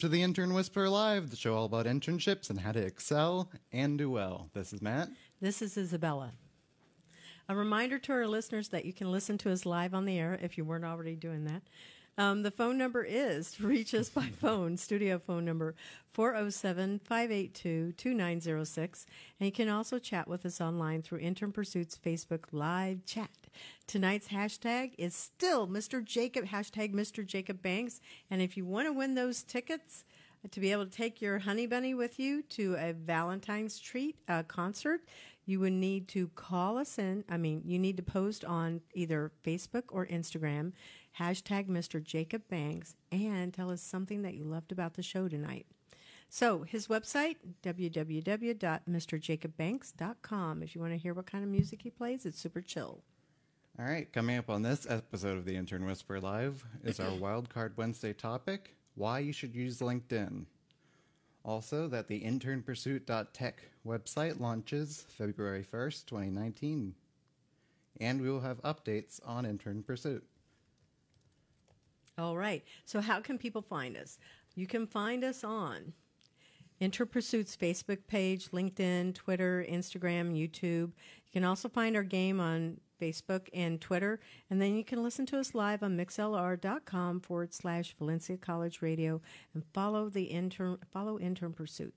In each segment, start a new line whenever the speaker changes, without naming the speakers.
To the Intern Whisperer Live, the show all about internships and how to excel and do well. This is Matt.
This is Isabella. A reminder to our listeners that you can listen to us live on the air if you weren't already doing that. Um, the phone number is to reach us by phone, studio phone number 407 582 2906. And you can also chat with us online through Intern Pursuit's Facebook live chat. Tonight's hashtag is still Mr. Jacob, hashtag Mr. Jacob Banks. And if you want to win those tickets, to be able to take your honey bunny with you to a Valentine's treat uh, concert, you would need to call us in. I mean, you need to post on either Facebook or Instagram, hashtag Mr. Jacob Banks, and tell us something that you loved about the show tonight. So his website, www.mrjacobbanks.com. If you want to hear what kind of music he plays, it's super chill.
All right, coming up on this episode of the Intern Whisper Live is our Wildcard Wednesday topic why you should use LinkedIn. Also, that the internpursuit.tech website launches February 1st, 2019. And we will have updates on Intern Pursuit.
All right. So, how can people find us? You can find us on Intern Pursuit's Facebook page, LinkedIn, Twitter, Instagram, YouTube. You can also find our game on Facebook, and Twitter. And then you can listen to us live on mixlr.com forward slash Valencia College Radio and follow the intern, follow Intern Pursuit.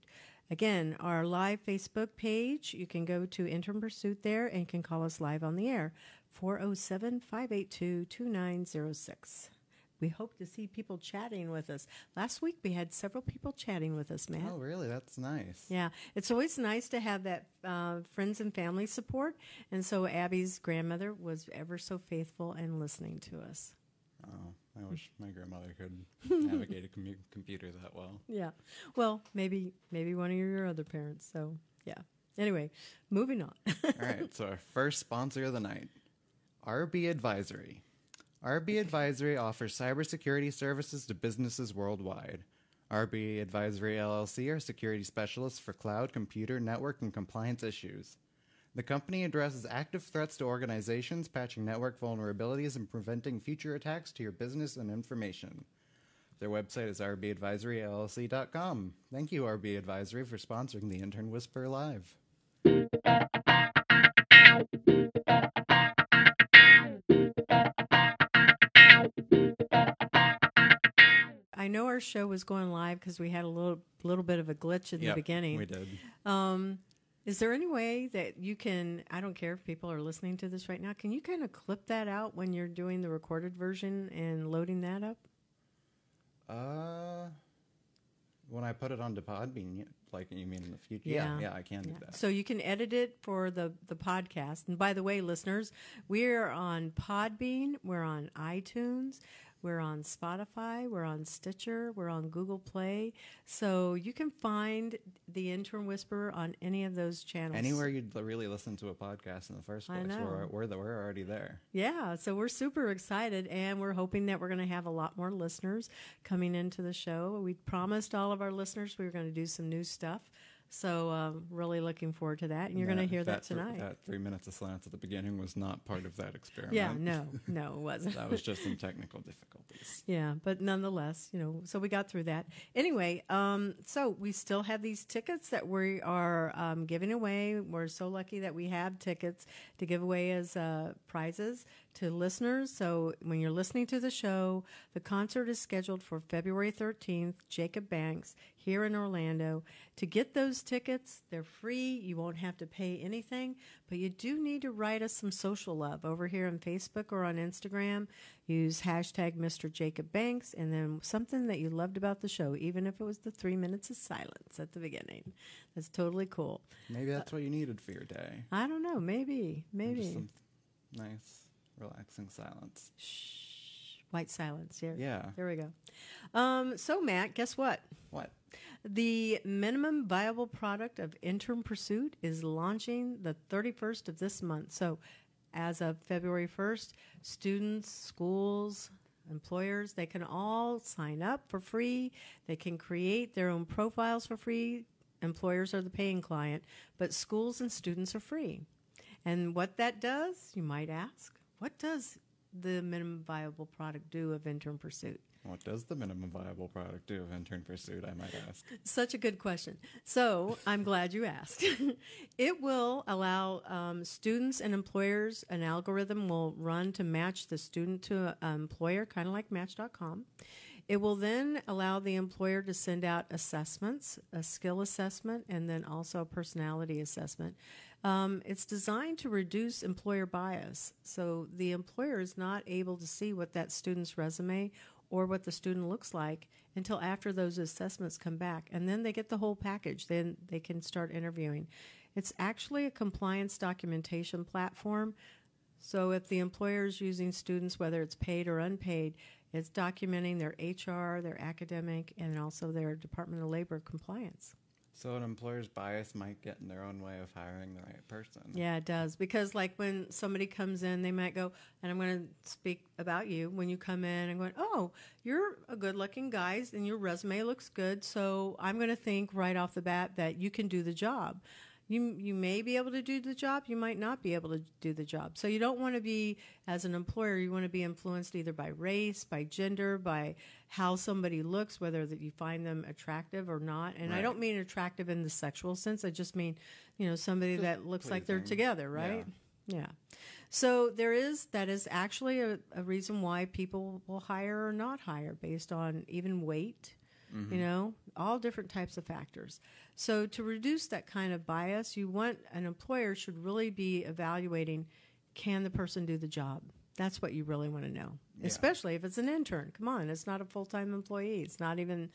Again, our live Facebook page, you can go to Intern Pursuit there and can call us live on the air, 407 582 2906 we hope to see people chatting with us. Last week we had several people chatting with us, Matt.
Oh, really? That's nice.
Yeah, it's always nice to have that uh, friends and family support. And so Abby's grandmother was ever so faithful and listening to us.
Oh, I wish my grandmother could navigate a com- computer that well.
Yeah, well, maybe maybe one of your other parents. So yeah. Anyway, moving on.
All right. So our first sponsor of the night, RB Advisory. RB Advisory offers cybersecurity services to businesses worldwide. RB Advisory LLC are security specialists for cloud, computer, network, and compliance issues. The company addresses active threats to organizations, patching network vulnerabilities, and preventing future attacks to your business and information. Their website is rbadvisoryllc.com. Thank you, RB Advisory, for sponsoring the Intern Whisper Live.
Know our show was going live because we had a little little bit of a glitch in
Yep,
the beginning.
We did.
Um, is there any way that you can? I don't care if people are listening to this right now. Can you kind of clip that out when you're doing the recorded version and loading that up?
Uh, when I put it onto Podbean, like you mean in the future?
Yeah.
Yeah, yeah, I can do that.
So you can edit it for the the podcast. And by the way, listeners, we're on Podbean, we're on iTunes, we're on Spotify, we're on Stitcher, we're on Google Play. So you can find the Intern Whisperer on any of those channels.
Anywhere you'd really listen to a podcast in the first place, we're we're, the, we're already there.
Yeah, so we're super excited and we're hoping that we're going to have a lot more listeners coming into the show. We promised all of our listeners we were going to do some new stuff. So, um, really looking forward to that. And you're going to hear that,
thr-
tonight.
that three minutes of silence at the beginning was not part of that experiment.
yeah, no, no, it wasn't.
that was just some technical difficulties.
Yeah, but nonetheless, you know, so we got through that. Anyway, um, so we still have these tickets that we are um, giving away. We're so lucky that we have tickets to give away as uh, prizes to listeners. So when you're listening to the show, the concert is scheduled for February 13th, Jacob Banks here in Orlando. To get those tickets, they're free. You won't have to pay anything, but you do need to write us some social love over here on Facebook or on Instagram. Use hashtag Mr. Jacob Banks and then something that you loved about the show, even if it was the three minutes of silence at the beginning. That's totally cool.
Maybe that's uh, what you needed for your day.
I don't know. Maybe. Maybe.
Nice, relaxing silence. Shh.
White silence. Here.
Yeah.
There we go. Um, so, Matt, guess what?
What?
The minimum viable product of Intern Pursuit is launching the 31st of this month. So, as of February 1st, students, schools, employers, they can all sign up for free. They can create their own profiles for free. Employers are the paying client, but schools and students are free. And what that does, you might ask, what does the minimum viable product do of intern pursuit?
What does the minimum viable product do of intern pursuit, I might ask?
Such a good question. So I'm glad you asked. it will allow um, students and employers, an algorithm will run to match the student to an employer, kind of like Match.com. It will then allow the employer to send out assessments, a skill assessment, and then also a personality assessment. Um, it's designed to reduce employer bias. So the employer is not able to see what that student's resume or what the student looks like until after those assessments come back. And then they get the whole package. Then they can start interviewing. It's actually a compliance documentation platform. So if the employer is using students, whether it's paid or unpaid, it's documenting their HR, their academic, and also their Department of Labor compliance.
So an employer's bias might get in their own way of hiring the right person.
Yeah, it does. Because like when somebody comes in, they might go, and I'm going to speak about you. When you come in and going, oh, you're a good looking guy and your resume looks good. So I'm going to think right off the bat that you can do the job you you may be able to do the job you might not be able to do the job so you don't want to be as an employer you want to be influenced either by race by gender by how somebody looks whether that you find them attractive or not and right. i don't mean attractive in the sexual sense i just mean you know somebody just that looks like they're together right yeah. yeah. So there is that is actually a, a reason why people will hire or not hire based on even weight, mm-hmm. you know, all different types of factors. So to reduce that kind of bias, you want an employer should really be evaluating can the person do the job? That's what you really want to know. Yeah. Especially if it's an intern. Come on, it's not a full-time employee. It's not even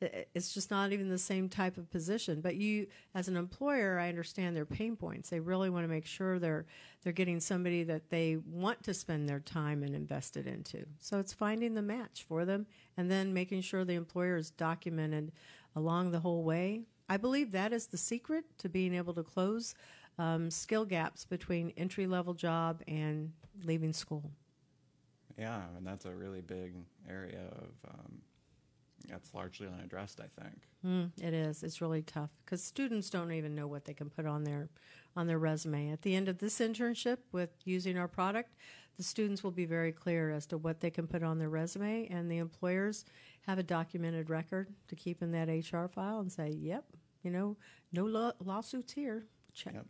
it's just not even the same type of position. But you, as an employer, I understand their pain points. They really want to make sure they're they're getting somebody that they want to spend their time and invest it into. So it's finding the match for them, and then making sure the employer is documented along the whole way. I believe that is the secret to being able to close um, skill gaps between entry level job and leaving school.
Yeah, and that's a really big area of um, that's largely unaddressed. I think
mm, it is. It's really tough because students don't even know what they can put on their on their resume. At the end of this internship, with using our product, the students will be very clear as to what they can put on their resume, and the employers have a documented record to keep in that HR file and say, "Yep, you know, no law- lawsuits here." Check. Yep.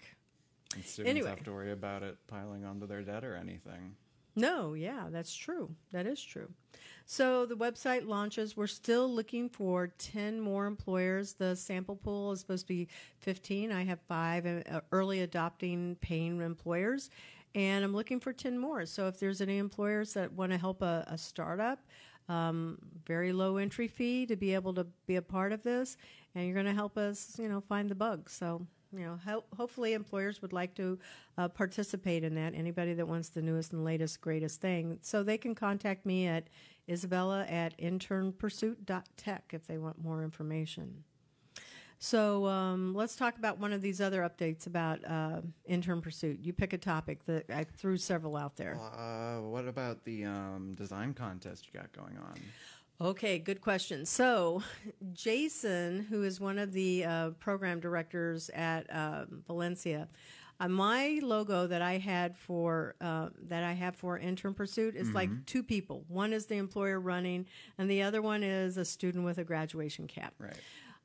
And students anyway. have to worry about it piling onto their debt or anything.
No, yeah, that's true. That is true. So the website launches. We're still looking for 10 more employers. The sample pool is supposed to be 15. I have five uh, early adopting paying employers, and I'm looking for 10 more. So if there's any employers that want to help a, a startup, um, very low entry fee to be able to be a part of this, and you're going to help us, you know, find the bugs. So you know, ho- hopefully employers would like to uh, participate in that. Anybody that wants the newest and latest, greatest thing, so they can contact me at Isabella at internpursuit.tech if they want more information. So um, let's talk about one of these other updates about uh, intern pursuit. You pick a topic that I threw several out there.
Uh, what about the um, design contest you got going on?
Okay, good question. So, Jason, who is one of the uh, program directors at uh, Valencia, uh, my logo that I had for uh, that I have for intern pursuit is mm-hmm. like two people. One is the employer running, and the other one is a student with a graduation cap.
Right.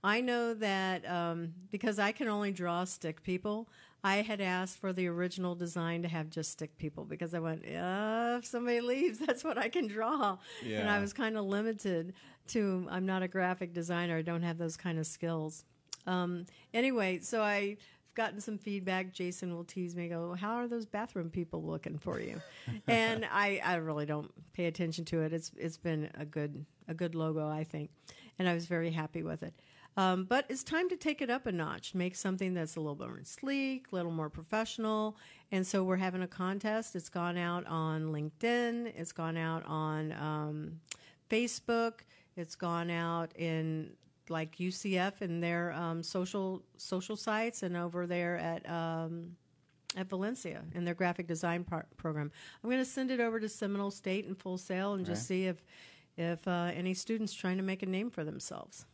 I know that um, because I can only draw stick people. I had asked for the original design to have just stick people because I went, uh, if somebody leaves, that's what I can draw. Yeah. And I was kind of limited to, I'm not a graphic designer, I don't have those kind of skills. Um, anyway, so I've gotten some feedback. Jason will tease me, go, How are those bathroom people looking for you? and I, I really don't pay attention to it. It's, it's been a good, a good logo, I think. And I was very happy with it. Um, but it's time to take it up a notch, make something that's a little bit more sleek, a little more professional. And so we're having a contest. It's gone out on LinkedIn, it's gone out on um, Facebook, it's gone out in like UCF and their um, social social sites, and over there at um, at Valencia in their graphic design program. I'm going to send it over to Seminole State in Full Sail and just see if if uh, any students trying to make a name for themselves.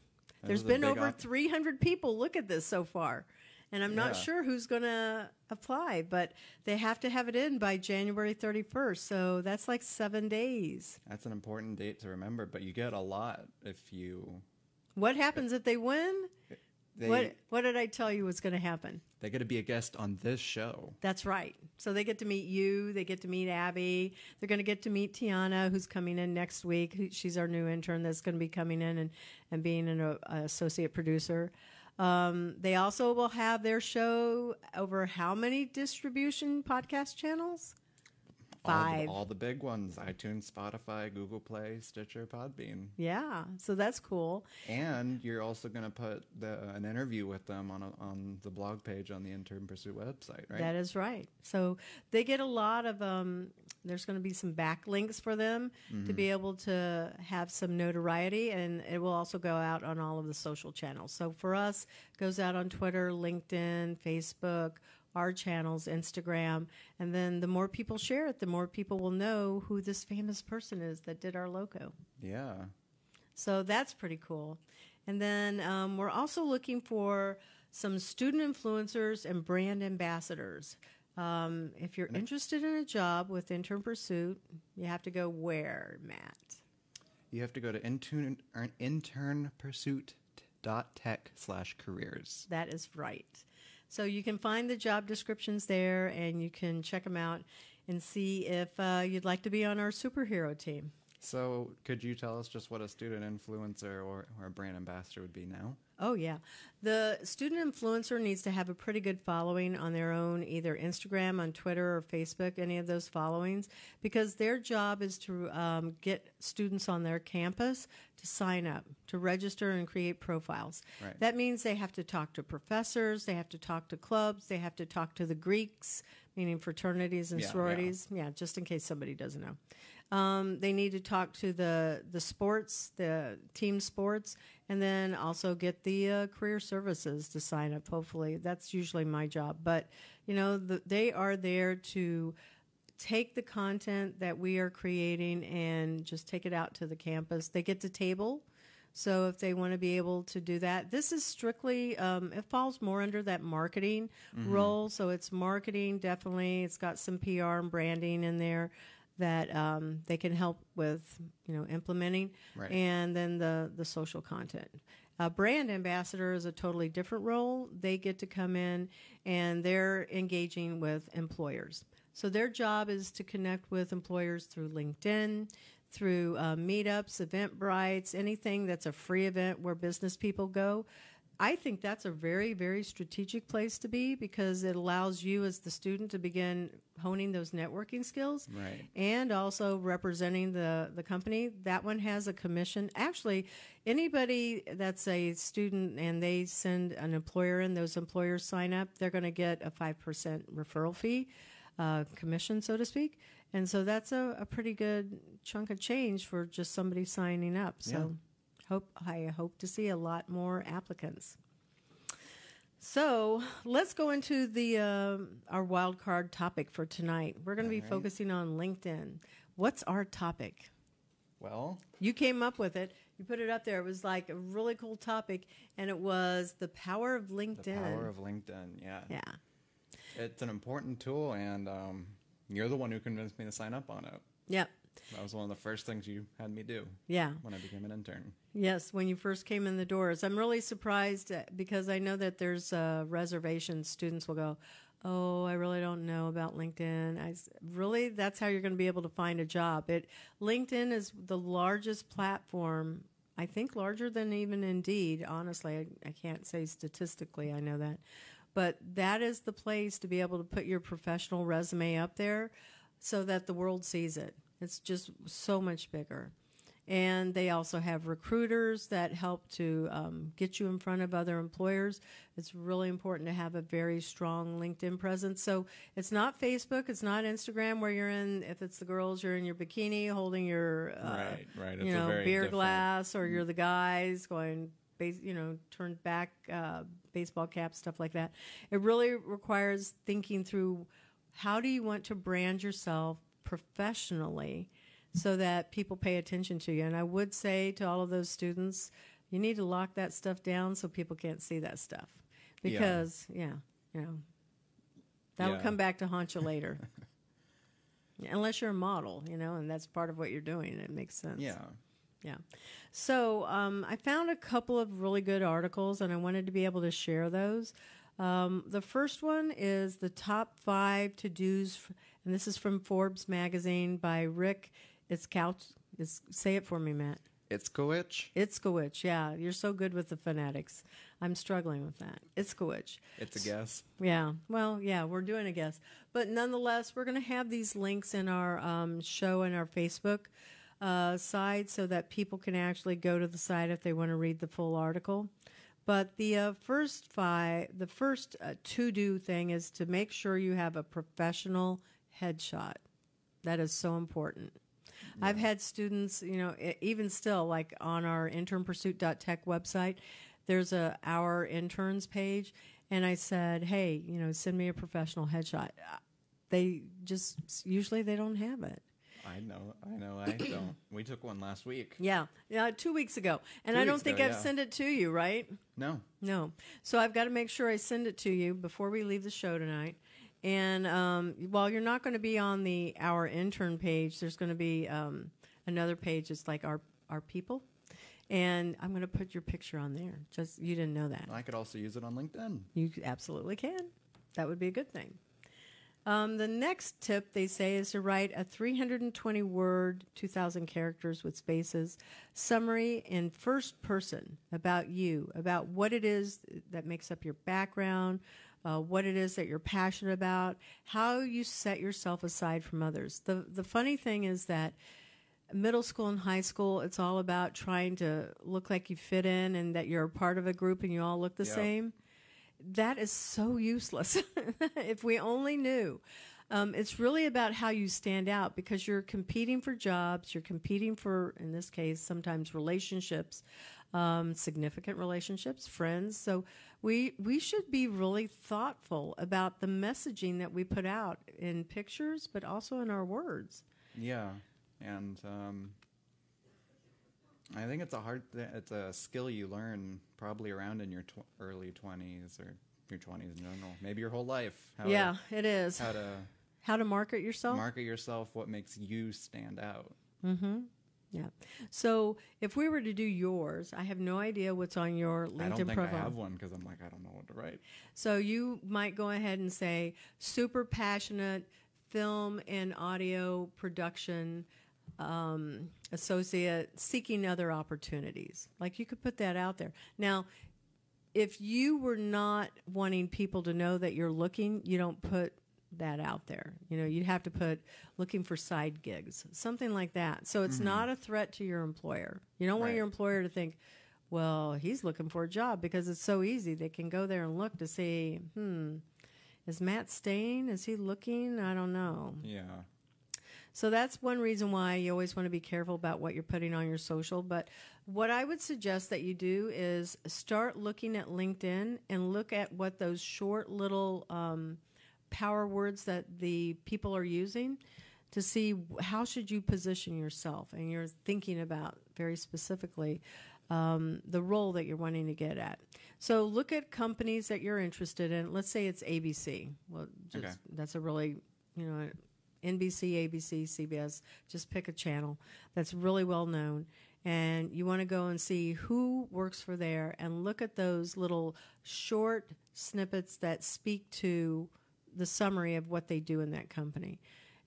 There's been over op- 300 people look at this so far. and I'm not sure who's going to apply, but they have to have it in by January 31st. So that's like seven days.
That's an important date to remember, but you get a lot if you.
What happens if they win?
They,
what What did I tell you was going to happen?
they get to be a guest on this show.
That's right. So they get to meet you. They get to meet Abby. They're going to get to meet Tiana, who's coming in next week. She's our new intern that's going to be coming in and, and being an uh, associate producer. Um, they also will have their show over how many distribution podcast channels?
All the-
Five.
All the, big ones iTunes, Spotify, Google Play, Stitcher, Podbean.
Yeah. So that's cool.
And you're also going to put the, an interview with them on, a, on the blog page on the Intern Pursuit website, right?
That is right. So they get a lot of. Um, there's going to be some backlinks for them to be able to have some notoriety, and it will also go out on all of the social channels. So for us, it goes out on Twitter, LinkedIn, Facebook, our channels, Instagram, and then the more people share it, the more people will know who this famous person is that did our logo.
yeah.
So that's pretty cool. And then um, we're also looking for some student influencers and brand ambassadors. Um, if you're interested in a job with Intern Pursuit, you have to go where, Matt?
You have to go to intern, internpursuit.tech slash careers.
That is right. So you can find the job descriptions there and you can check them out and see if uh, you'd like to be on our superhero team.
So, could you tell us just what a student influencer or, or a brand ambassador would be now?
Oh, yeah. The student influencer needs to have a pretty good following on their own, either Instagram, on Twitter, or Facebook, any of those followings, because their job is to um, get students on their campus to sign up, to register and create profiles.
Right.
That means they have to talk to professors, they have to talk to clubs, they have to talk to the Greeks, meaning fraternities and
Yeah, yeah.
sororities. Yeah, just in case somebody doesn't know. Um, they need to talk to the the sports, the team sports, and then also get the uh, career services to sign up. Hopefully, that's usually my job. But you know, the, they are there to take the content that we are creating and just take it out to the campus. They get to table. So if they want to be able to do that, this is strictly um, it falls more under that marketing role. So it's marketing definitely. It's got some PR and branding in there that um, they can help with, you know, implementing,
Right.
and then the the social content. A brand ambassador is a totally different role. They get to come in and they're engaging with employers. So their job is to connect with employers through LinkedIn, through uh, meetups, Eventbrites, anything that's a free event where business people go. I think that's a very, very strategic place to be because it allows you as the student to begin honing those networking skills
Right.
and also representing the, the company. That one has a commission. Actually, anybody that's a student and they send an employer in, those employers sign up, they're going to get a 5% referral fee, uh, commission, so to speak. And so that's a, a pretty good chunk of change for just somebody signing up. So hope I hope to see a lot more applicants. So let's go into the um our wild card topic for tonight. We're going to be
right.
focusing on LinkedIn. What's our topic?
Well,
You came up with it. You put it up there. It was like a really cool topic, and it was the power of LinkedIn.
the power of LinkedIn. Yeah.
yeah,
It's an important tool, and um, you're the one who convinced me to sign up on it.
yep,
That was one of the first things you had me do
yeah.
when I became an intern.
Yes, when you first came in the doors. I'm really surprised uh, because I know that there's uh, reservations. Students will go, Oh, I really don't know about LinkedIn. I really, that's how you're going to be able to find a job. It LinkedIn is the largest platform. I think larger than even Indeed. Honestly, I, I can't say statistically. I know that, but that is the place to be able to put your professional resume up there, so that the world sees it. It's just so much bigger. And they also have recruiters that help to um, get you in front of other employers. It's really important to have a very strong LinkedIn presence. So it's not Facebook, it's not Instagram where you're in, if it's the girls, you're in your bikini holding your, uh,
Right, right. It's
you know, beer
different-
glass, or you're the guys going, base, you know, turned back uh, baseball cap, stuff like that. It really requires thinking through how do you want to brand yourself professionally so that people pay attention to you. And I would say to all of those students, you need to lock that stuff down so people can't see that stuff. because yeah, you know that'll
Yeah.
come back to haunt you later. Unless you're a model, you know, and that's part of what you're doing. It makes sense.
Yeah.
Yeah. So um, I found a couple of really good articles, and I wanted to be able to share those. Um, the first one is the top five to dos, and this is from Forbes magazine by Rick. It's couch. It's, say it for me, Matt.
It's Kowich.
Itzkowich. Yeah, you're so good with the phonetics. I'm struggling with that. Itzkowich.
It's a guess.
Yeah. Well, yeah, we're doing a guess. But nonetheless, we're going to have these links in our um, show and our Facebook uh, side so that people can actually go to the site if they want to read the full article. But the uh, first five, the first uh, to do thing is to make sure you have a professional headshot. That is so important. I've had students, you know, even still, like on our internpursuit.tech website, there's a our interns page, and I said, hey, you know, send me a professional headshot. Uh, They just usually they don't have it.
I know. I know. I don't. We took one last week.
Yeah, yeah, two weeks ago, and
Two
I don't think
ago,
I've
yeah.
sent it to you, right?
No.
No. So I've got to make sure I send it to you before we leave the show tonight. And um, while you're not going to be on the our intern page, there's going to be um, another page. It's like our our people, and I'm going to put your picture on there. Just you didn't know that.
I could also use it on LinkedIn.
You absolutely can. That would be a good thing. Um, the next tip they say is to write a 320 word, 2,000 characters with spaces summary in first person about you, about what it is that makes up your background, uh, what it is that you're passionate about, how you set yourself aside from others. The the funny thing is that middle school and high school, it's all about trying to look like you fit in and that you're a part of a group and you all look the
Yeah.
same. That is so useless. if we only knew. Um, it's really about how you stand out because you're competing for jobs, you're competing for, in this case, sometimes relationships, um, significant relationships, friends. So we we should be really thoughtful about the messaging that we put out in pictures, but also in our words.
Yeah, and um, I think it's a hard. Th- it's a skill you learn probably around in your tw- early twenties or your twenties in general. Maybe your whole life. How
yeah, it
To,
is.
how to
How to market yourself?
market yourself. What makes you stand out.
Yeah. So if we were to do yours, I have no idea what's on your LinkedIn
I don't think
profile.
I have one because I'm like I don't know what to write.
So you might go ahead and say super passionate film and audio production um, associate seeking other opportunities. Like you could put that out there. Now, if you were not wanting people to know that you're looking, you don't put that out there. You know, you'd have to put looking for side gigs, something like that. So it's not a threat to your employer. You don't want
Right.
your employer to think, well, he's looking for a job because it's so easy. They can go there and look to see, hmm, is Matt staying? Is he looking? I don't know.
Yeah.
So that's one reason why you always want to be careful about what you're putting on your social. But what I would suggest that you do is start looking at LinkedIn and look at what those short little um, power words that the people are using to see how should you position yourself and you're thinking about very specifically um, the role that you're wanting to get at so look at companies that you're interested in let's say it's abc well just,
Okay.
that's a really you know NBC, ABC, CBS, just pick a channel that's really well known. And you want to go and see who works for there and look at those little short snippets that speak to the summary of what they do in that company.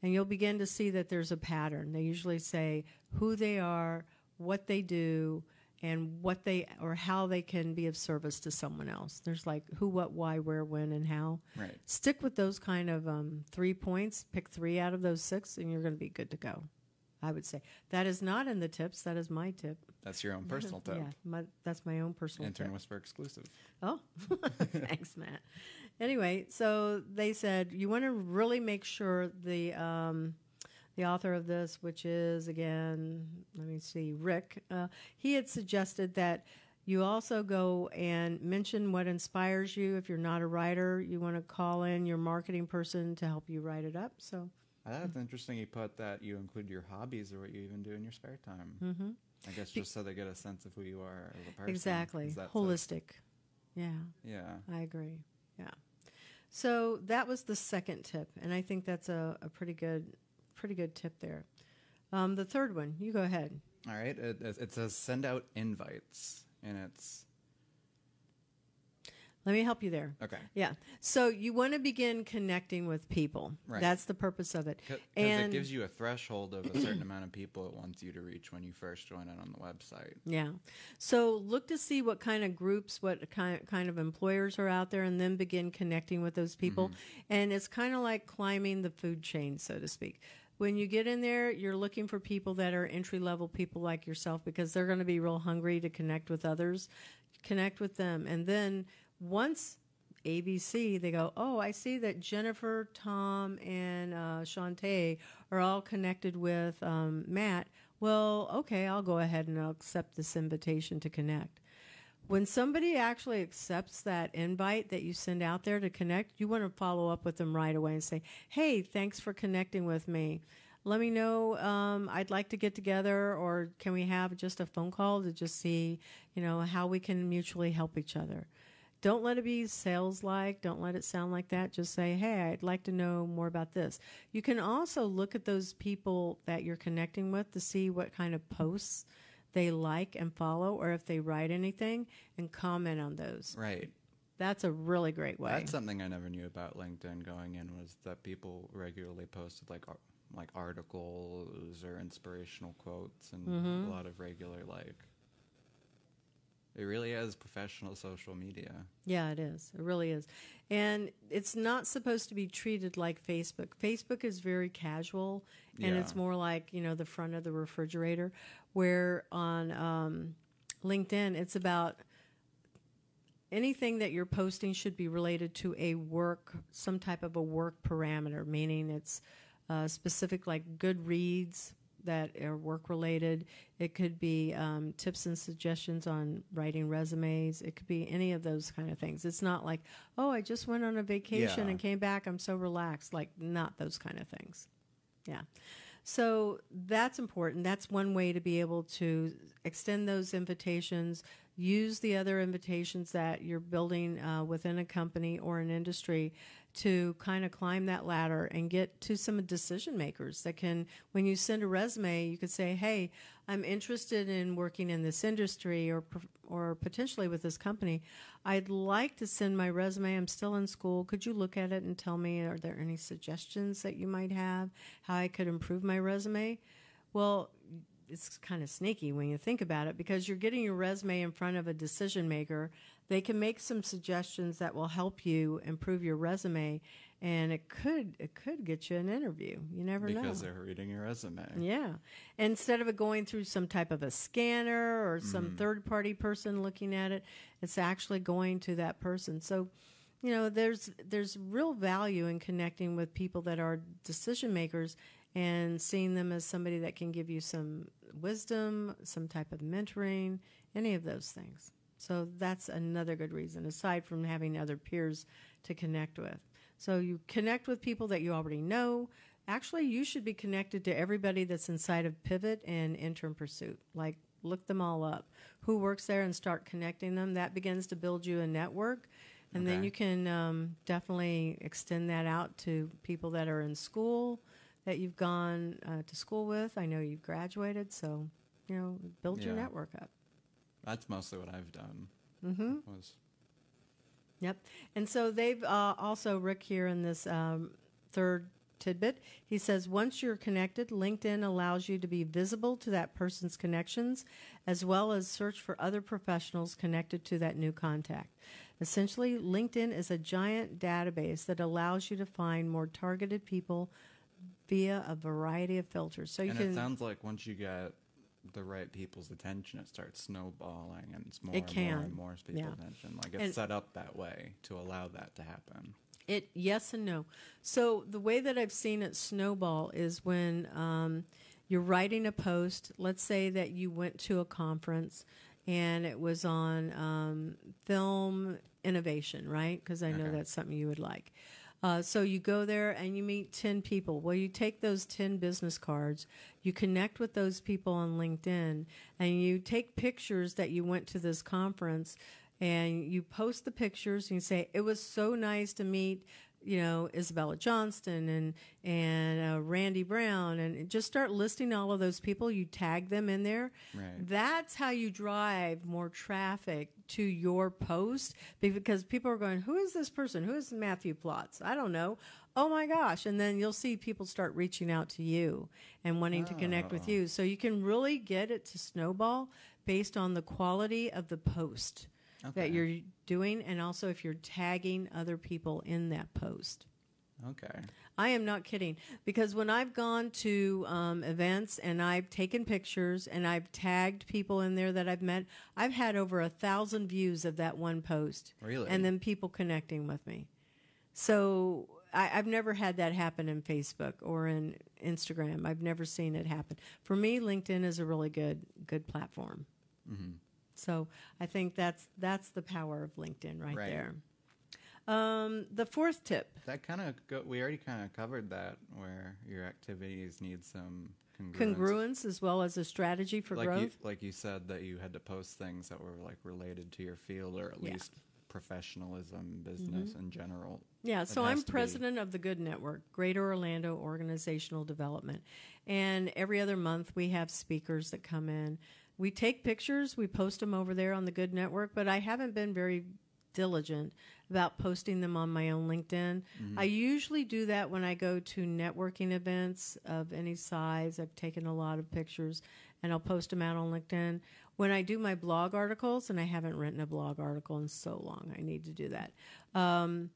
And you'll begin to see that there's a pattern. They usually say who they are, what they do, and what they or how they can be of service to someone else. There's like who, what, why, where, when, and how
Right.
stick with those kind of um, three points pick three out of those six and you're going to be good to go i would say that is not in the tips that is my tip
That's your own personal tip.
yeah my, that's my own personal
Intern
tip
Whisper exclusive.
oh thanks matt anyway so they said you want to really make sure the um, the author of this which is again let me see rick uh, he had suggested that you also go and mention what inspires you. If you're not a writer, you want to call in your marketing person to help you write it up. So,
That's interesting. You put that you include your hobbies or what you even do in your spare time. Mm-hmm. I guess just so they get a sense of who you are as a person.
exactly. Holistic. Yeah,
Yeah.
I agree. So that was the second tip, and I think that's a, a pretty good, pretty good tip there. Um, the third one, you go ahead.
All right. It it says send out invites, and it's
Let me help you there.
okay
Yeah. So you want to begin connecting with people.
Right.
That's the purpose of it.
because it gives you a threshold of a certain amount of people it wants you to reach when you first join it on the website.
Yeah. So look to see what kind of groups, what kind kind of employers are out there, and then begin connecting with those people. Mm-hmm. And it's kind of like climbing the food chain, so to speak. When you get in there, you're looking for people that are entry level people like yourself because they're going to be real hungry to connect with others. Connect with them, and then once ABC, they go, oh, I see that Jennifer, Tom, and uh, Shantae are all connected with um, Matt. Well, okay, I'll go ahead and I'll accept this invitation to connect. When somebody actually accepts that invite that you send out there to connect, you want to follow up with them right away and say, hey, thanks for connecting with me. Let me know. Um, I'd like to get together, or can we have just a phone call to just see, you know, how we can mutually help each other. Don't let it be sales like. Don't let it sound like that. Just say, hey, I'd like to know more about this. You can also look at those people that you're connecting with to see what kind of posts they like and follow, or if they write anything and comment on those.
Right.
That's a really great way.
That's something I never knew about LinkedIn going in was that people regularly posted like like articles or inspirational quotes and
Mm-hmm.
a lot of regular like. It really is professional social media.
Yeah, it is. It really is. And it's not supposed to be treated like Facebook. Facebook is very casual and
Yeah.
it's more like, you know, the front of the refrigerator. Where on um, LinkedIn, it's about anything that you're posting should be related to a work, some type of a work parameter, meaning it's uh, specific, like good reads that are work related. It could be um, tips and suggestions on writing resumes. It could be any of those kind of things. It's not like, oh, I just went on a vacation
Yeah.
and came back. I'm so relaxed. Like, not those kind of things. Yeah. So that's important. That's one way to be able to extend those invitations, use the other invitations that you're building uh, within a company or an industry to kind of climb that ladder and get to some decision makers that can, when you send a resume, you could say, hey, I'm interested in working in this industry or, or potentially with this company. I'd like to send my resume. I'm still in school. Could you look at it and tell me, are there any suggestions that you might have, how I could improve my resume? Well, it's kind of sneaky when you think about it because you're getting your resume in front of a decision maker. They can make some suggestions that will help you improve your resume, and it could it could get you an interview. You never know.
because they're reading your resume.
Yeah. Instead of it going through some type of a scanner or some
Mm.
third party person looking at it, it's actually going to that person. So, you know, there's there's real value in connecting with people that are decision makers and seeing them as somebody that can give you some wisdom, some type of mentoring, any of those things. So that's another good reason aside from having other peers to connect with. So you connect with people that you already know. Actually, you should be connected to everybody that's inside of Pivot and Intern Pursuit. Like, look them all up. Who works there and start connecting them. That begins to build you a network. And then you can um, definitely extend that out to people that are in school that you've gone uh, to school with. I know you've graduated, so, you know, build your network up.
That's mostly what I've done.
Mm-hmm.
Was
Yep. And so they've uh, also, Rick here in this um, third tidbit, he says once you're connected, LinkedIn allows you to be visible to that person's connections as well as search for other professionals connected to that new contact. Essentially, LinkedIn is a giant database that allows you to find more targeted people via a variety of filters. So you
and
can.
it sounds like once you get the right people's attention, it starts snowballing, and it's more
It
and
can.
more and more people's
Yeah.
attention. Like it's
And-
set up that way to allow that to happen.
It yes and no. So the way that I've seen it snowball is when um, you're writing a post. Let's say that you went to a conference and it was on um, film innovation, right? Because I know
Okay.
that's something you would like. Uh, so you go there and you meet 10 people. Well, you take those 10 business cards, you connect with those people on LinkedIn, and you take pictures that you went to this conference and you post the pictures and you say, It was so nice to meet you know Isabella Johnston and and uh, Randy Brown and just start listing all of those people. You tag them in there.
Right.
That's how you drive more traffic to your post because people are going, "Who is this person? Who is Matthew Plotz? I don't know." Oh my gosh! And then you'll see people start reaching out to you and wanting to connect with
Oh.
you. So you can really get it to snowball based on the quality of the post
Okay.
that you're doing and also if you're tagging other people in that post.
Okay.
I am not kidding because when I've gone to um, events and I've taken pictures and I've tagged people in there that I've met, I've had over a thousand views of that one post.
Really?
And then people connecting with me. So I, I've never had that happen in Facebook or in Instagram. I've never seen it happen. For me, LinkedIn is a really good good platform.
Mm-hmm.
So I think that's that's the power of LinkedIn right,
Right.
there. Um, the fourth tip.
That kind of go- we already kind of covered that where your activities need some congruence.
congruence as well as a strategy for
like
growth.
you, like you said that you had to post things that were like related to your field or at
Yeah.
least professionalism, business in general.
yeah, so I'm
to be-
president of the Good Network, Greater Orlando Organizational Development. And every other month we have speakers that come in. We take pictures, we post them over there on the Good Network, but I haven't been very diligent about posting them on my own LinkedIn.
Mm-hmm.
I usually do that when I go to networking events of any size. I've taken a lot of pictures and I'll post them out on LinkedIn. When I do my blog articles, and I haven't written a blog article in so long, I need to do that. Um,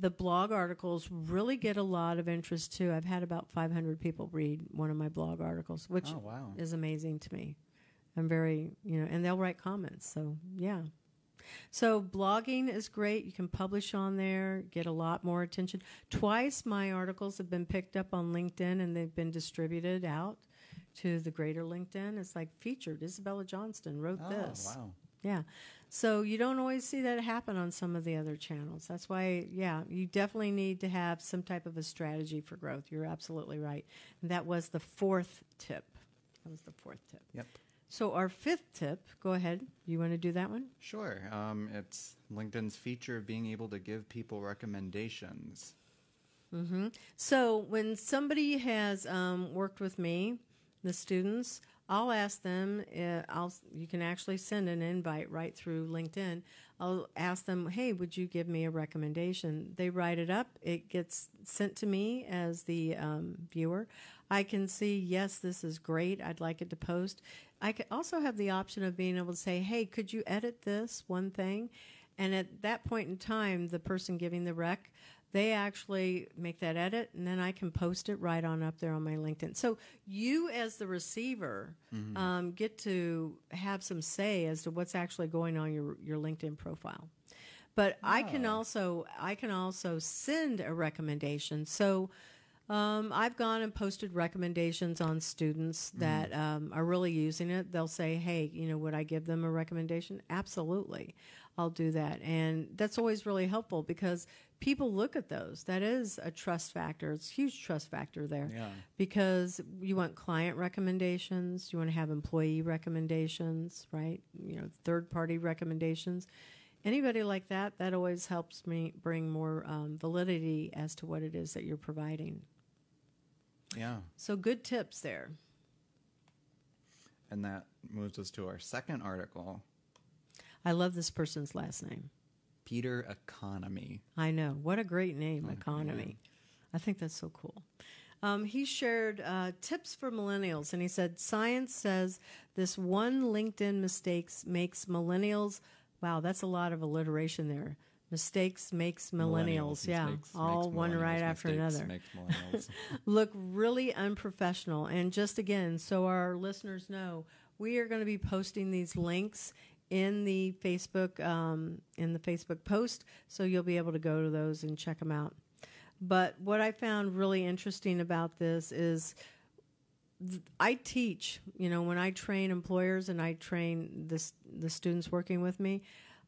the blog articles really get a lot of interest too. I've had about 500 people read one of my blog articles, which
Oh wow.
is amazing to me. I'm very, you know, and they'll write comments. So, yeah. So, blogging is great. You can publish on there, get a lot more attention. Twice my articles have been picked up on LinkedIn and they've been distributed out to the greater LinkedIn. It's like featured. Isabella Johnston wrote this.
Oh
this.
wow.
Yeah. So you don't always see that happen on some of the other channels. That's why, yeah, you definitely need to have some type of a strategy for growth. You're absolutely right. And that was the fourth tip. That was the fourth tip.
Yep.
So our fifth tip, go ahead. You want to do that one?
Sure. Um, it's LinkedIn's feature of being able to give people recommendations.
So when somebody has um, worked with me, the students, I'll ask them. Uh, I'll you can actually send an invite right through LinkedIn. I'll ask them, "Hey, would you give me a recommendation?" They write it up. It gets sent to me as the um, viewer. I can see, yes, this is great. I'd like it to post. I could also have the option of being able to say, "Hey, could you edit this one thing?" And at that point in time, the person giving the rec, they actually make that edit, and then I can post it right on up there on my LinkedIn. So you, as the receiver, um, get to have some say as to what's actually going on your your LinkedIn profile. But I can
Oh.
also I can also send a recommendation. So. Um, I've gone and posted recommendations on students that um, are really using it. They'll say, "Hey, you know, would I give them a recommendation?" Absolutely, I'll do that, and that's always really helpful because people look at those. That is a trust factor. It's a huge trust factor there
Yeah.
because you want client recommendations, you want to have employee recommendations, right? You know, third party recommendations. Anybody like that, that always helps me bring more um, validity as to what it is that you're providing.
Yeah.
So, good tips there.
And that moves us to our second article,
I love this person's last name.
Peter Economy.
I know. What a great name,
Oh,
Economy. I think that's so cool. Um, he shared uh, tips for millennials, and he said science says this one LinkedIn mistakes makes millennials. Wow, that's a lot of alliteration there. Mistakes makes millennials. yeah,
mistakes
all
makes
one right after another. Look really unprofessional. And just again, so our listeners know, we are going to be posting these links in the Facebook um, in the Facebook post, so you'll be able to go to those and check them out. But what I found really interesting about this is I teach, you know, when I train employers and I train this, the students working with me,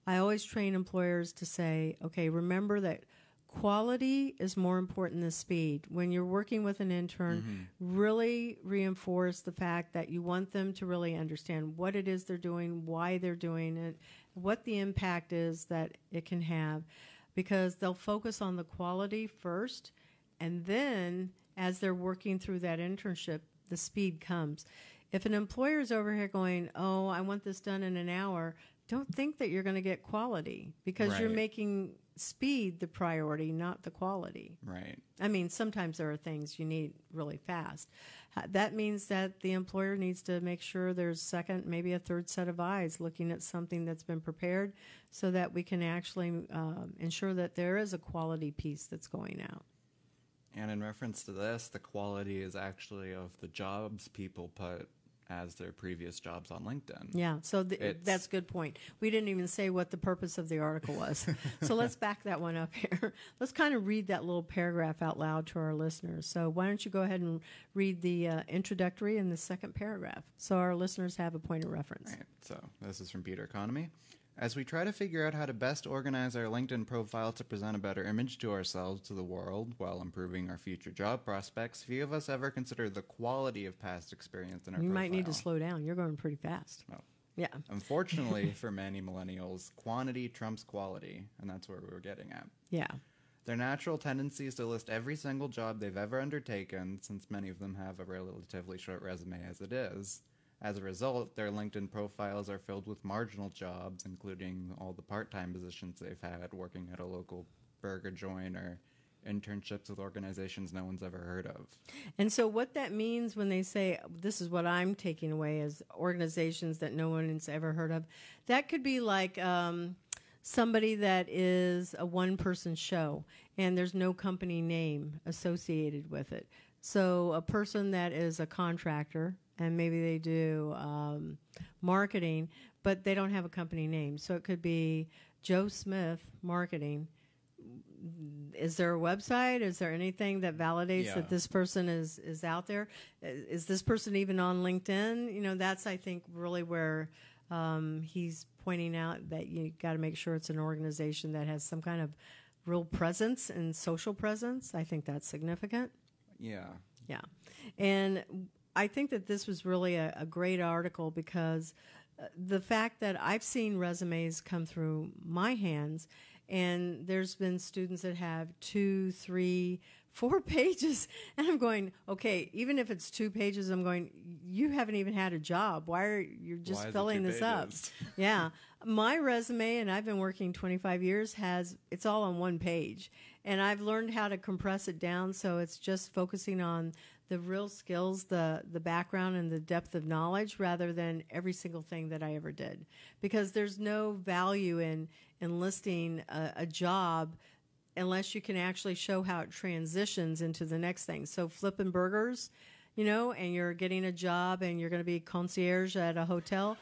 I always train employers to say, okay, remember that quality is more important than speed. When you're working with an intern, mm-hmm. really reinforce the fact that you want them to really understand what it is they're doing, why they're doing it, what the impact is that it can have, because they'll focus on the quality first, and then as they're working through that internship, the speed comes. If an employer is over here going, "Oh, I want this done in an hour," don't think that you're going to get quality because you're making speed the priority, not the quality.
Right.
I mean, sometimes there are things you need really fast. That means that the employer needs to make sure there's second, maybe a third set of eyes looking at something that's been prepared so that we can actually um, ensure that there is a quality piece that's going out.
And in reference to this, the quality is actually of the jobs people put as their previous jobs on LinkedIn.
Yeah, so th- that's a good point. We didn't even say what the purpose of the article was. so let's back that one up here. Let's kind of read that little paragraph out loud to our listeners. So why don't you go ahead and read the uh, introductory and the second paragraph so our listeners have a point of reference.
Right. So this is from Peter Economy. As we try to figure out how to best organize our LinkedIn profile to present a better image to ourselves to the world while improving our future job prospects, few of us ever consider the quality of past experience in our
You might need to slow down. You're going pretty fast.
Oh.
Yeah.
Unfortunately, for many millennials, quantity trumps quality, and that's where we were getting at.
Yeah.
Their natural tendency is to list every single job they've ever undertaken, since many of them have a relatively short resume as it is. As a result, their LinkedIn profiles are filled with marginal jobs, including all the part time positions they've had working at a local burger joint or internships with organizations no one's ever heard of.
And so, what that means when they say, this is what I'm taking away as organizations that no one's ever heard of, that could be like um, somebody that is a one person show and there's no company name associated with it. So, a person that is a contractor and maybe they do um, marketing, but they don't have a company name. So, it could be Joe Smith Marketing is there a website? Is there anything that validates
Yeah.
that this person is is out there? Is, is this person even on LinkedIn? You know, that's I think really where um, he's pointing out that you got to make sure it's an organization that has some kind of real presence and social presence. I think that's significant.
Yeah.
Yeah. And I think that this was really a, a great article because uh, the fact that I've seen resumes come through my hands, and there's been students that have two, three, four pages, and I'm going, okay, even if it's two pages, I'm going, you haven't even had a job. Why are you just
Why
filling this up? yeah. My resume, and I've been working 25 years, has it's all on one page. And I've learned how to compress it down so it's just focusing on the real skills, the, the background, and the depth of knowledge rather than every single thing that I ever did. Because there's no value in, enlisting a, a job unless you can actually show how it transitions into the next thing. So flipping burgers, you know, and you're getting a job and you're going to be concierge at a hotel,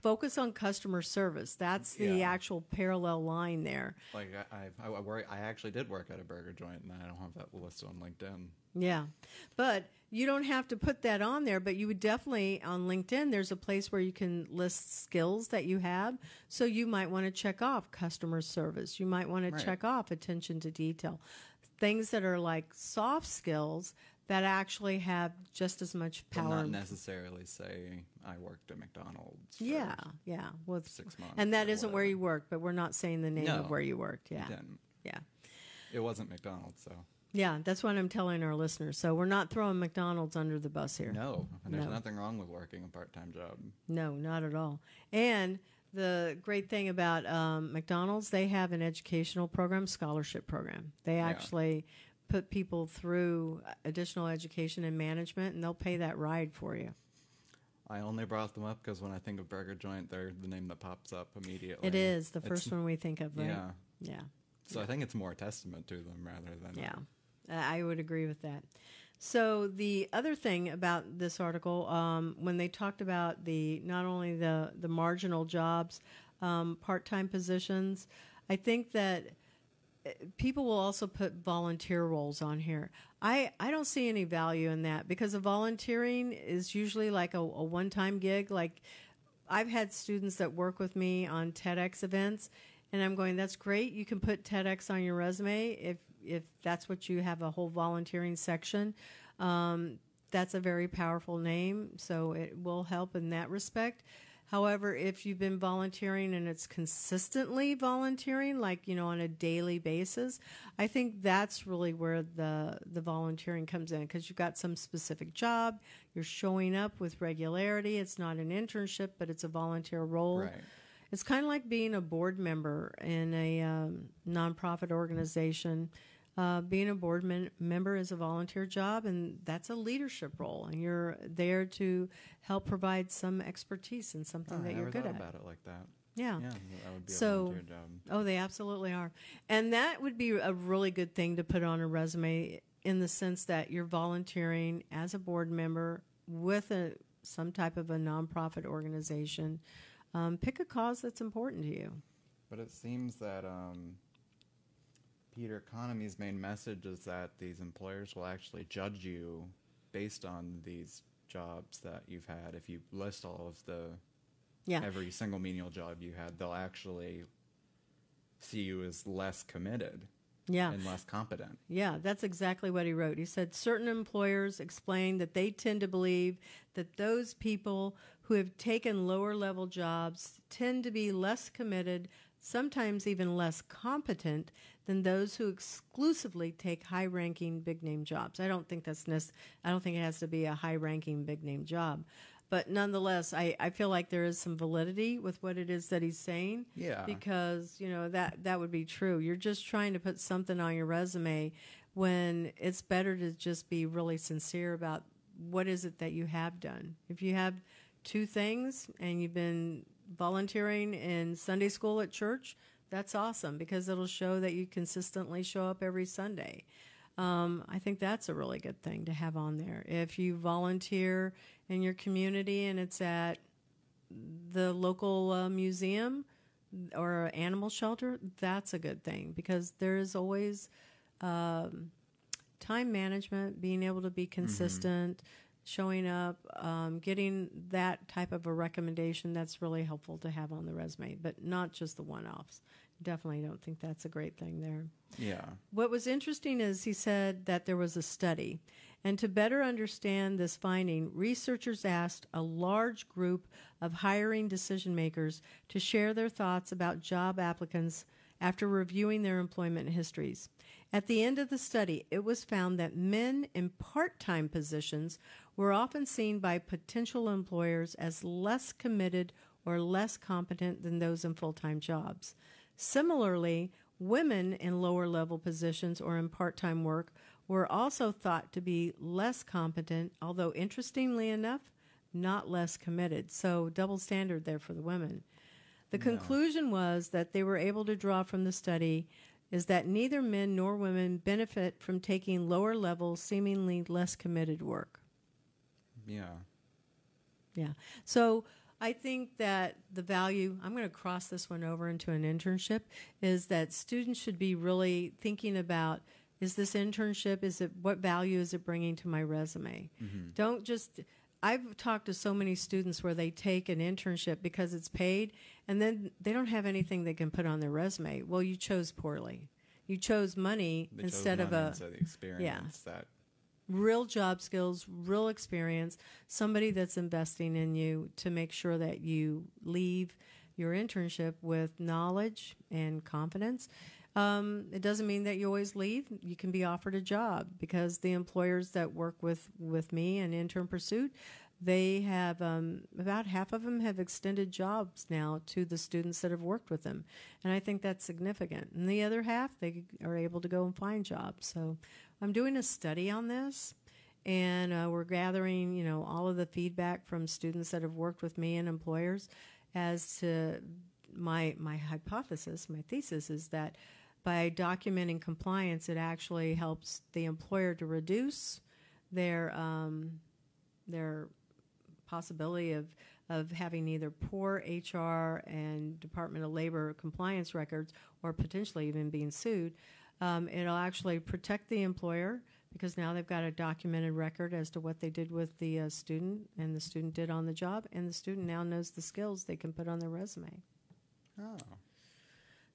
focus on customer service. That's the
Yeah.
actual parallel line there.
Like I, I, I, work, I actually did work at a burger joint, and I don't have that listed on LinkedIn.
Yeah. But you don't have to put that on there, but you would definitely on LinkedIn there's a place where you can list skills that you have. So you might want to check off customer service. You might want to check off attention to detail. Things that are like soft skills that actually have just as much
power.
Power.
not necessarily say I worked at McDonald's. For
yeah, yeah. With
six months
And that isn't where you worked, but we're not saying the name of where you worked. Yeah. Yeah.
It wasn't McDonald's, so
Yeah, that's what I'm telling our listeners. So we're not throwing McDonald's under the bus here.
no. And there's
No.
nothing wrong with working a part-time job.
No, not at all. And the great thing about um, McDonald's, they have an educational program, scholarship program. They actually put people through additional education and management, and they'll pay that ride for you.
I only brought them up because when I think of burger joint, they're the name that pops up immediately.
It is the
It's-
first one we think of, right?
Yeah.
Yeah.
So I think it's more a testament to them rather than
Yeah, I would agree with that. So the other thing about this article, um, when they talked about the not only the the marginal jobs, um, part time positions, I think that people will also put volunteer roles on here. I, I don't see any value in that because the volunteering is usually like a, a one time gig. Like I've had students that work with me on TEDx events, and I'm going, that's great. You can put TEDx on your resume if if that's what you have a whole volunteering section, um, that's a very powerful name. So it will help in that respect. However, if you've been volunteering and it's consistently volunteering, like you know on a daily basis, I think that's really where the the volunteering comes in because you've got some specific job, you're showing up with regularity. It's not an internship, but it's a volunteer role.
Right.
It's kind of like being a board member in a um, nonprofit organization. Uh, being a board men- member is a volunteer job, and that's a leadership role, and you're there to help provide some expertise in something
Oh,
that
never
you're good
thought
at.
about it like that.
Yeah.
Yeah, that would be
So-
a volunteer job.
Oh, they absolutely are. And that would be a really good thing to put on a resume in the sense that you're volunteering as a board member with a some type of a nonprofit organization. Um, pick a cause that's important to you.
But it seems that um, Peter Economy's main message is that these employers will actually judge you based on these jobs that you've had. If you list all of the
Yeah.
every single menial job you had, they'll actually see you as less committed
Yeah.
and less competent.
Yeah, that's exactly what he wrote. He said certain employers explain that they tend to believe that those people who have taken lower level jobs tend to be less committed, sometimes even less competent than those who exclusively take high ranking big name jobs. I don't think that's nec- I don't think it has to be a high ranking big name job. But nonetheless, I, I feel like there is some validity with what it is that he's saying
Yeah.
because you know that that would be true. You're just trying to put something on your resume when it's better to just be really sincere about what is it that you have done. If you have two things and you've been volunteering in Sunday school at church, that's awesome because it'll show that you consistently show up every Sunday. Um, I think that's a really good thing to have on there. If you volunteer in your community and it's at the local uh, museum or animal shelter, that's a good thing because there is always um, time management, being able to be consistent, showing up, um, getting that type of a recommendation. That's really helpful to have on the resume, but not just the one offs. Definitely don't think that's a great thing there.
Yeah.
What was interesting is he said that there was a study. And to better understand this finding, researchers asked a large group of hiring decision makers to share their thoughts about job applicants after reviewing their employment histories. At the end of the study, it was found that men in part time positions were often seen by potential employers as less committed or less competent than those in full time jobs. Similarly, women in lower level positions or in part time work were also thought to be less competent, although interestingly enough, not less committed. So, double standard there for the women. The conclusion was that they were able to draw from the study is that neither men nor women benefit from taking lower level, seemingly less committed work.
Yeah.
Yeah. So I think that the value, I'm going to cross this one over into an internship, is that students should be really thinking about is this internship, is it, what value is it bringing to my resume? Mm-hmm. Don't just, I've talked to so many students where they take an internship because it's paid and then they don't have anything they can put on their resume. Well, you chose poorly. You chose money
They chose
instead of a
instead of the experience that
real job skills, real experience, somebody that's investing in you to make sure that you leave your internship with knowledge and confidence. Um, it doesn't mean that you always leave. You can be offered a job because the employers that work with, with me and Intern Pursuit, they have um, about half of them have extended jobs now to the students that have worked with them, and I think that's significant. And the other half, they are able to go and find jobs. So, I'm doing a study on this, and uh, we're gathering, you know, all of the feedback from students that have worked with me and employers as to my my hypothesis, my thesis is that by documenting compliance, it actually helps the employer to reduce their um, their possibility of of having either poor HR and Department of Labor compliance records or potentially even being sued. Um, it'll actually protect the employer because now they've got a documented record as to what they did with the uh, student and the student did on the job, and the student now knows the skills they can put on their resume.
oh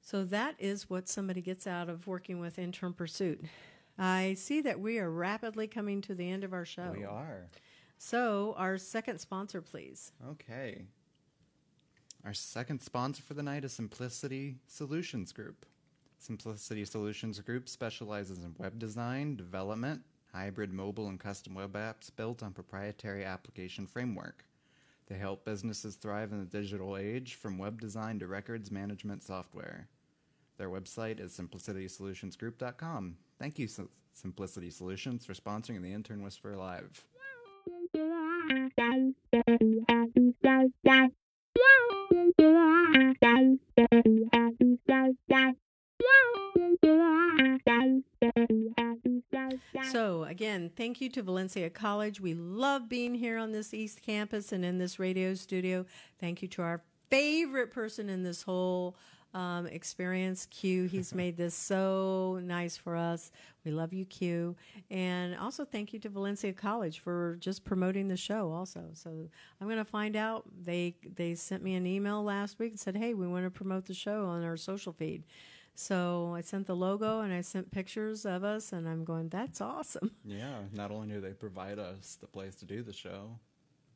So that is what somebody gets out of working with Intern Pursuit. I see that we are rapidly coming to the end of our show.
We are.
So, our second sponsor, please.
Okay. Our second sponsor for the night is Simplicity Solutions Group. Simplicity Solutions Group specializes in web design, development, hybrid mobile and custom web apps built on proprietary application framework. They help businesses thrive in the digital age from web design to records management software. Their website is simplicitysolutionsgroup.com. Thank you, Simplicity Solutions, for sponsoring the Intern Whisperer Live.
So, again, thank you to Valencia College. We love being here on this East Campus and in this radio studio. Thank you to our favorite person in this whole um, experience, Q. He's made this so nice for us. We love you, Q. And also, thank you to Valencia College for just promoting the show. Also, so I'm going to find out. They they sent me an email last week and said, "Hey, we want to promote the show on our social feed." So I sent the logo and I sent pictures of us, and I'm going, "That's awesome."
Yeah, not only do they provide us the place to do the show,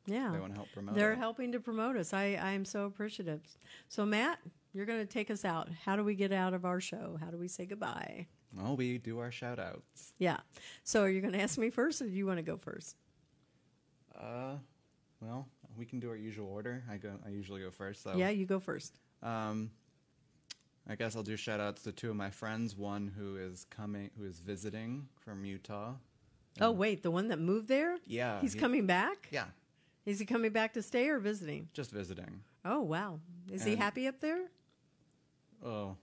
Yeah,
they want to help promote
They're
it.
helping to promote us. I, I am so appreciative. So, Matt, you're going to take us out. How do we get out of our show? How do we say goodbye?
Well, we do our shout outs.
Yeah. So, are you going to ask me first or do you want to go first?
Uh, well, we can do our usual order. I go. I usually go first. So
Yeah, you go first.
Um, I guess I'll do shout outs to two of my friends. One who is coming, who is visiting from Utah.
Oh, wait, the one that moved there?
Yeah,
He's
he-
coming back?
Yeah,
Is he coming back to stay or visiting?
just visiting.
Oh, wow. Is he happy up there?
Oh,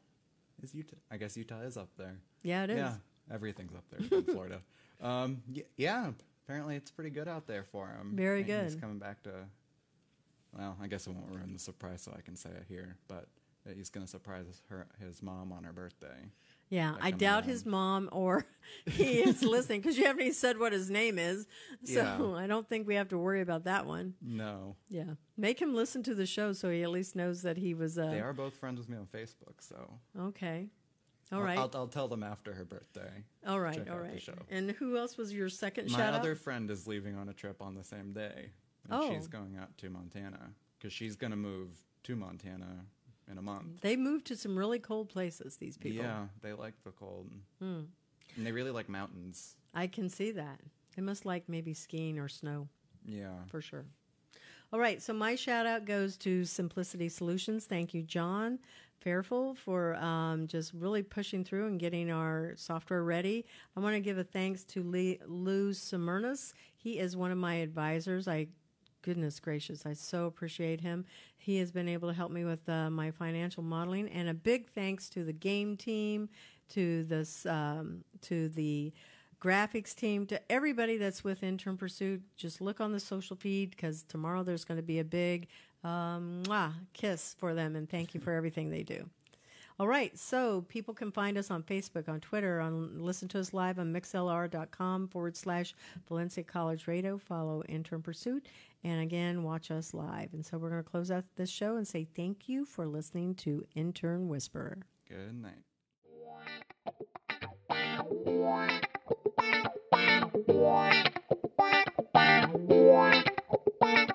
is Utah? I guess Utah is up there.
Yeah, it is.
Yeah, everything's up there in Florida. Um, y- yeah, apparently it's pretty good out there for him.
Very
And He's coming back to. Well, I guess I won't ruin the surprise, so I can say it here. But he's going to surprise her, his mom on her birthday.
Yeah, I doubt
down.
his mom or he is listening because you haven't even said what his name is. So
Yeah.
I don't think we have to worry about that one.
No,
Yeah. Make him listen to the show so he at least knows that he was. Uh,
they are both friends with me on Facebook, so
Okay. All right.
I'll- I'll, I'll tell them after her birthday.
All right. all right. And who else was your second
My
shout
other
out?
friend is leaving on a trip on the same day. And
Oh.
she's going out to Montana because she's going to move to Montana in a month.
They moved to some really cold places, these people. Hmm.
Yeah, they like the cold. And they really like mountains.
I can see that. They must like maybe skiing or snow
Yeah.
for sure. All right, so my shout out goes to Simplicity Solutions. Thank you, John Fairful, for um, just really pushing through and getting our software ready. I want to give a thanks to Lee, Lou Simurnas. He is one of my advisors. I goodness gracious, I so appreciate him. He has been able to help me with uh, my financial modeling, and a big thanks to the game team, to this, um, to the graphics team, to everybody that's with Intern Pursuit. Just look on the social feed because tomorrow there's going to be a big um, mwah, kiss for them, and thank you for everything they do. All right, so people can find us on Facebook, on Twitter, on listen to us live on mixlr.com forward slash Valencia College Radio. Follow Intern Pursuit, and again, watch us live. And so we're going to close out this show and say thank you for listening to Intern Whisperer.
Good night.
Bye.